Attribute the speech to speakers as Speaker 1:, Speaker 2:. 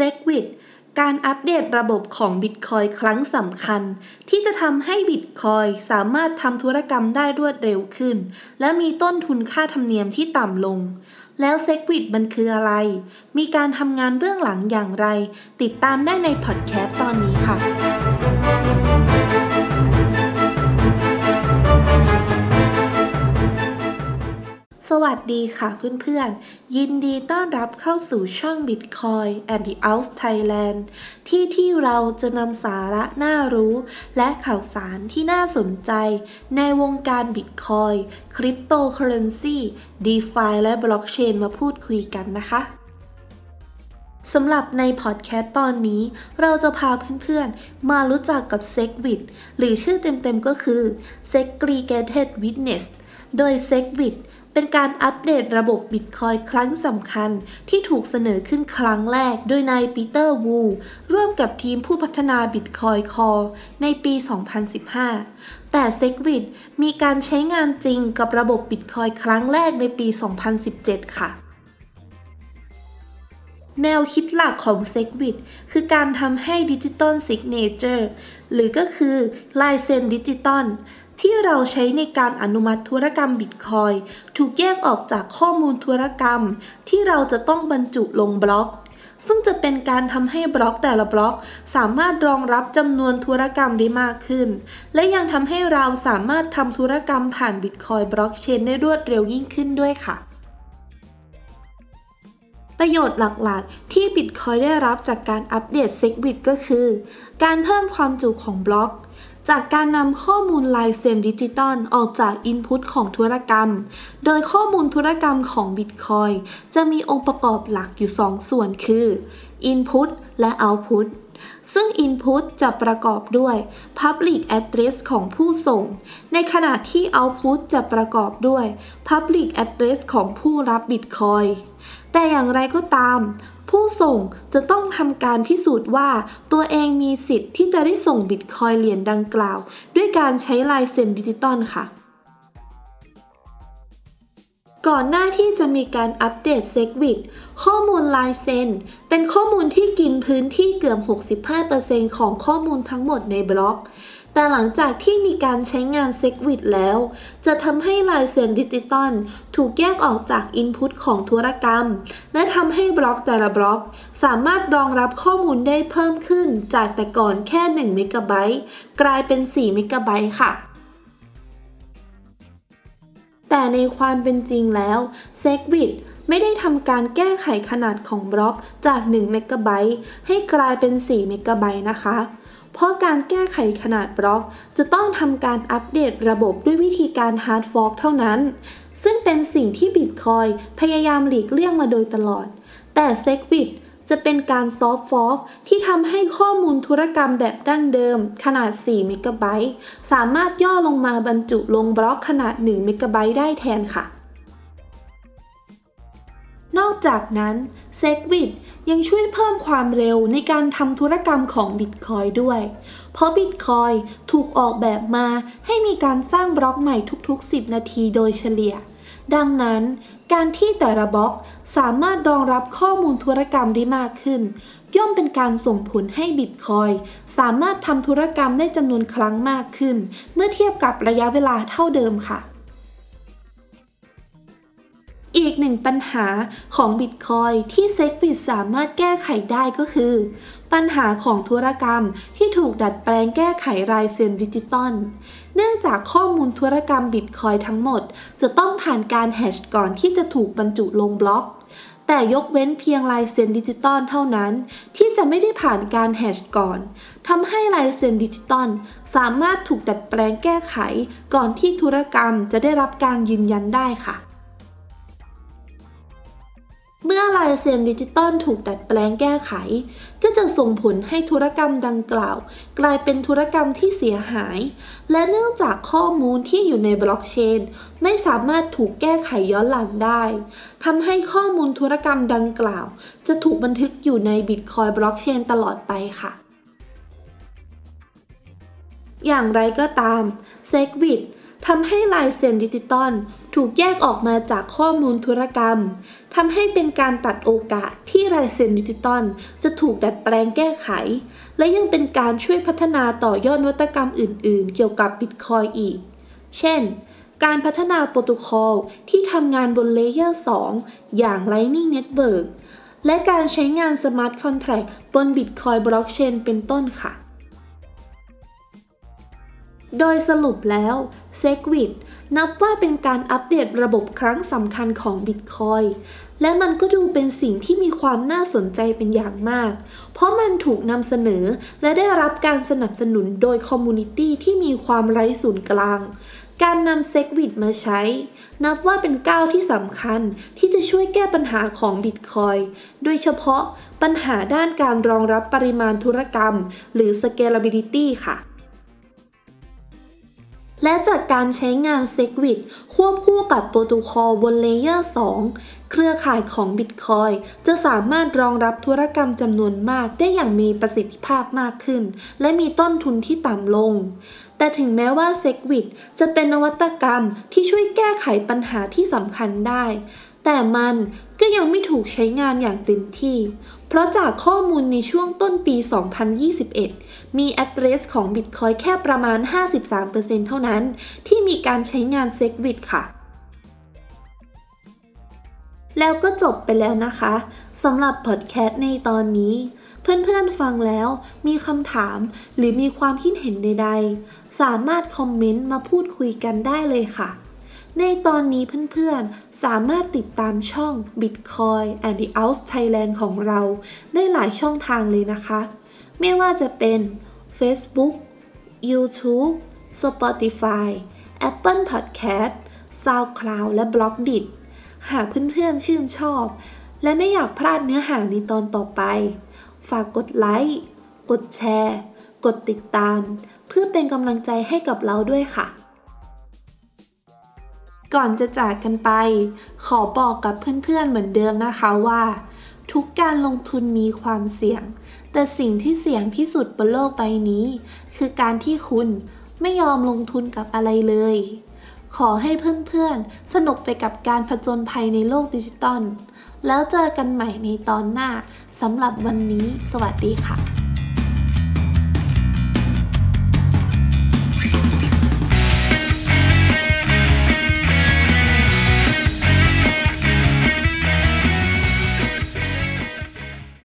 Speaker 1: Segwit การอัปเดตระบบของ Bitcoin ครั้งสำคัญ ที่จะทำให้ Bitcoin สามารถทำธุรกรรมได้รวดเร็วขึ้น และมีต้นทุนค่าธรรมเนียมที่ต่ำลง แล้ว Segwit มันคืออะไร มีการทำงานเบื้องหลังอย่างไร ติดตามได้ในพอดแคสต์ตอนนี้ค่ะ สวัสดีค่ะเพื่อนๆ ยินดีต้อนรับเข้าสู่ช่อง Bitcoin and the Out Thailand ที่ที่เราจะนำสาระน่ารู้ และข่าวสารที่น่าสนใจ ในวงการ Bitcoin Cryptocurrency DeFi และ Blockchain มาพูดคุยกันนะคะสำหรับในพอดแคสต์ตอนนี้ เราจะพาเพื่อนๆ มารู้จักกับ Segwit หรือชื่อเต็มๆก็คือ Segregated Witness โดย Segwit เป็นการอัปเดตระบบ Bitcoin ครั้งสำคัญที่ถูกเสนอขึ้นครั้งแรกโดยนายปีเตอร์วูร่วมกับทีมผู้พัฒนา Bitcoin Core ในปี 2015 แต่ Segwit มีการใช้งานจริงกับระบบ Bitcoin ครั้งแรกในปี 2017 ค่ะแนวคิดหลักของ Segwit คือการทำให้ Digital Signature หรือก็คือลายเซ็นดิจิตอล ที่เราใช้ในการอนุมัติธุรกรรมบิตคอยถูกแยกออกจากข้อมูลธุรกรรม ที่เราจะต้องบรรจุลงบล็อก ซึ่งจะเป็นการทำให้บล็อกแต่ละบล็อก สามารถรองรับจำนวนธุรกรรมได้มากขึ้น และยังทำให้เราสามารถทำธุรกรรมผ่านบิตคอยบล็อกเชนได้รวดเร็วยิ่งขึ้นด้วยค่ะประโยชน์หลักๆ ที่ Bitcoin ได้รับจากการอัปเดต Segwit ก็คือ การเพิ่มความจุของบล็อก จากการนำข้อมูลลายเซ็นดิจิตอลออกจากอินพุตของธุรกรรม โดยข้อมูลธุรกรรมของ Bitcoin จะมีองค์ประกอบหลักอยู่ 2 ส่วนคือ Input และ Output ซึ่ง Input จะประกอบด้วย Public Address ของผู้ส่ง ในขณะที่ Output จะประกอบด้วย Public Address ของผู้รับ Bitcoin แต่อย่างไรก็ตาม ผู้ส่งจะต้องทำการพิสูจน์ว่า ตัวเองมีสิทธิ์ที่จะได้ส่งบิตคอยเหรียญดังกล่าว ด้วยการใช้ลายเซ็นดิจิตอลค่ะ ก่อนหน้าที่จะมีการอัปเดต Segwit ข้อมูลลายเซ็นเป็นข้อมูลที่กินพื้นที่เกือบ 65%ของข้อมูลทั้งหมดในบล็อก แต่หลังจากที่มีการใช้งาน Segwit แล้ว จะทำให้ลายเซ็นดิจิตอลถูกแยกออกจาก input ของธุรกรรม และทำให้บล็อกแต่ละบล็อก สามารถรองรับข้อมูลได้เพิ่มขึ้นจากแต่ก่อนแค่1เมกะไบต์กลายเป็น4เมกะไบต์ค่ะแต่ในความเป็นจริงแล้ว Segwit ไม่ได้ทำการแก้ไขขนาดของบล็อกจาก1เมกะไบต์ให้กลายเป็น4เมกะไบต์นะคะ เพราะการแก้ไขขนาดบล็อก จะต้องทำการอัปเดตระบบด้วยวิธีการ hard fork เท่านั้น ซึ่งเป็นสิ่งที่บิตคอยพยายามหลีกเลี่ยงมาโดยตลอด แต่ Segwit จะเป็นการ soft fork ที่ทำให้ข้อมูลธุรกรรมแบบดั้งเดิม ขนาด 4 เมกะไบต์สามารถย่อลงมาบรรจุลงบล็อกขนาด 1 เมกะไบต์ได้แทนค่ะ นอกจากนั้น Segwit ยังช่วยเพิ่มความเร็วในการทำธุรกรรมของบิตคอยด้วย เพราะบิตคอยถูกออกแบบมาให้มีการสร้างบล็อกใหม่ทุกๆ 10 นาทีโดยเฉลี่ย ดังนั้น การที่แต่ละบล็อกสามารถรองรับข้อมูลธุรกรรมได้มากขึ้น ย่อมเป็นการส่งผลให้บิตคอยสามารถทำธุรกรรมได้จำนวนครั้งมากขึ้น เมื่อเทียบกับระยะเวลาเท่าเดิมค่ะ อีกหนึ่งปัญหาของบิตคอยที่เซ็กฟิตสามารถแก้ไขได้ก็คือ ปัญหาของธุรกรรมที่ถูกดัดแปลงแก้ไขลายเซ็นดิจิตอลเนื่องจากข้อมูลธุรกรรมบิตคอยทั้งหมด จะต้องผ่านการ hash ก่อนที่จะถูกบรรจุลงบล็อก แต่ยกเว้นเพียงลายเซ็นดิจิตอลเท่านั้น ที่จะไม่ได้ผ่านการ hash ก่อนทำให้ลายเซ็นดิจิตอลสามารถถูกดัดแปลงแก้ไข ก่อนที่ธุรกรรมจะได้รับการยืนยันได้ค่ะ เมื่อลายเซ็นดิจิตอลถูกดัดแปลงแก้ไข ก็จะส่งผลให้ธุรกรรมดังกล่าว กลายเป็นธุรกรรมที่เสียหาย และเนื่องจากข้อมูลที่อยู่ในบล็อกเชน ไม่สามารถถูกแก้ไขย้อนหลังได้ทำให้ข้อมูลธุรกรรมดังกล่าว จะถูกบันทึกอยู่ในบิตคอยบล็อกเชนตลอดไปค่ะ อย่างไรก็ตาม Segwit ทำให้ลายเซ็นดิจิตอลถูกแยกออกมาจากข้อมูลธุรกรรม ทำให้เป็นการตัดโอกาสที่ลายเซ็นดิจิตอลจะถูกดัดแปลงแก้ไข และยังเป็นการช่วยพัฒนาต่อยอดนวัตกรรมอื่น ๆ เกี่ยวกับบิตคอยอีก เช่น การพัฒนาโปรโตคอลที่ทำงานบน layer 2 อย่าง Lightning Network และการใช้งาน Smart Contract บน Bitcoin Blockchain เป็นต้นค่ะ โดยสรุปแล้ว Segwit นับว่าเป็นการอัปเดตระบบครั้งสำคัญของ Bitcoin และมันก็ดูเป็นสิ่งที่มีความน่าสนใจเป็นอย่างมาก เพราะมันถูกนำเสนอและได้รับการสนับสนุนโดย community ที่มีความไร้ศูนย์กลาง การนำ Segwit มาใช้ นับว่าเป็นก้าวที่สำคัญที่จะช่วยแก้ปัญหาของบิตคอยโดยเฉพาะปัญหาด้านการรองรับปริมาณธุรกรรม หรือ scalability ค่ะ และจากการใช้งาน Segwit ควบคู่กับโปรโตคอลบน layer 2 เครือข่ายของ Bitcoin จะสามารถรองรับธุรกรรมจำนวนมากได้อย่างมีประสิทธิภาพมากขึ้น และมีต้นทุนที่ต่ำลง แต่ถึงแม้ว่า Segwit จะเป็นนวัตกรรมที่ช่วยแก้ไขปัญหาที่สำคัญได้ แต่มันก็ยังไม่ถูกใช้งานอย่างเต็มที่ เพราะจากข้อมูลในช่วงต้นปี 2021 มี address ของ Bitcoin แค่ประมาณ 53%เท่านั้น ที่มีการใช้งาน Segwit ค่ะ แล้วก็จบไปแล้วนะคะสำหรับพอดแคสต์ในตอนนี้ เพื่อนๆฟังแล้วมีคำถามหรือมีความคิดเห็นใดๆ สามารถคอมเมนต์มาพูดคุยกันได้เลยค่ะ ในตอนนี้เพื่อนๆ สามารถติดตามช่อง Bitcoin and the Out Thailand ของเราได้หลายช่องทางเลยนะคะ ไม่ว่าจะเป็น Facebook YouTube Spotify Apple Podcast SoundCloud และ b l o g d i t หากเพื่อนๆ ชื่นชอบ และไม่อยากพลาดเนื้อหาในตอนต่อไป ฝากกดไลค์ กดแชร์ กดติดตาม เพื่อเป็นกำลังใจให้กับเราด้วยค่ะ ก่อนจะจากกันไป ขอบอกกับเพื่อนๆเหมือนเดิมนะคะว่า ทุกการลงทุนมีความเสี่ยง แต่สิ่งที่เสี่ยงที่สุดบนโลกใบนี้ คือการที่คุณไม่ยอมลงทุนกับอะไรเลย ขอให้เพื่อนๆ สนุกไปกับการผจญภัยในโลกดิจิตอลแล้วเจอกันใหม่ในตอนหน้าสำหรับวันนี้ สวัสดีค่ะ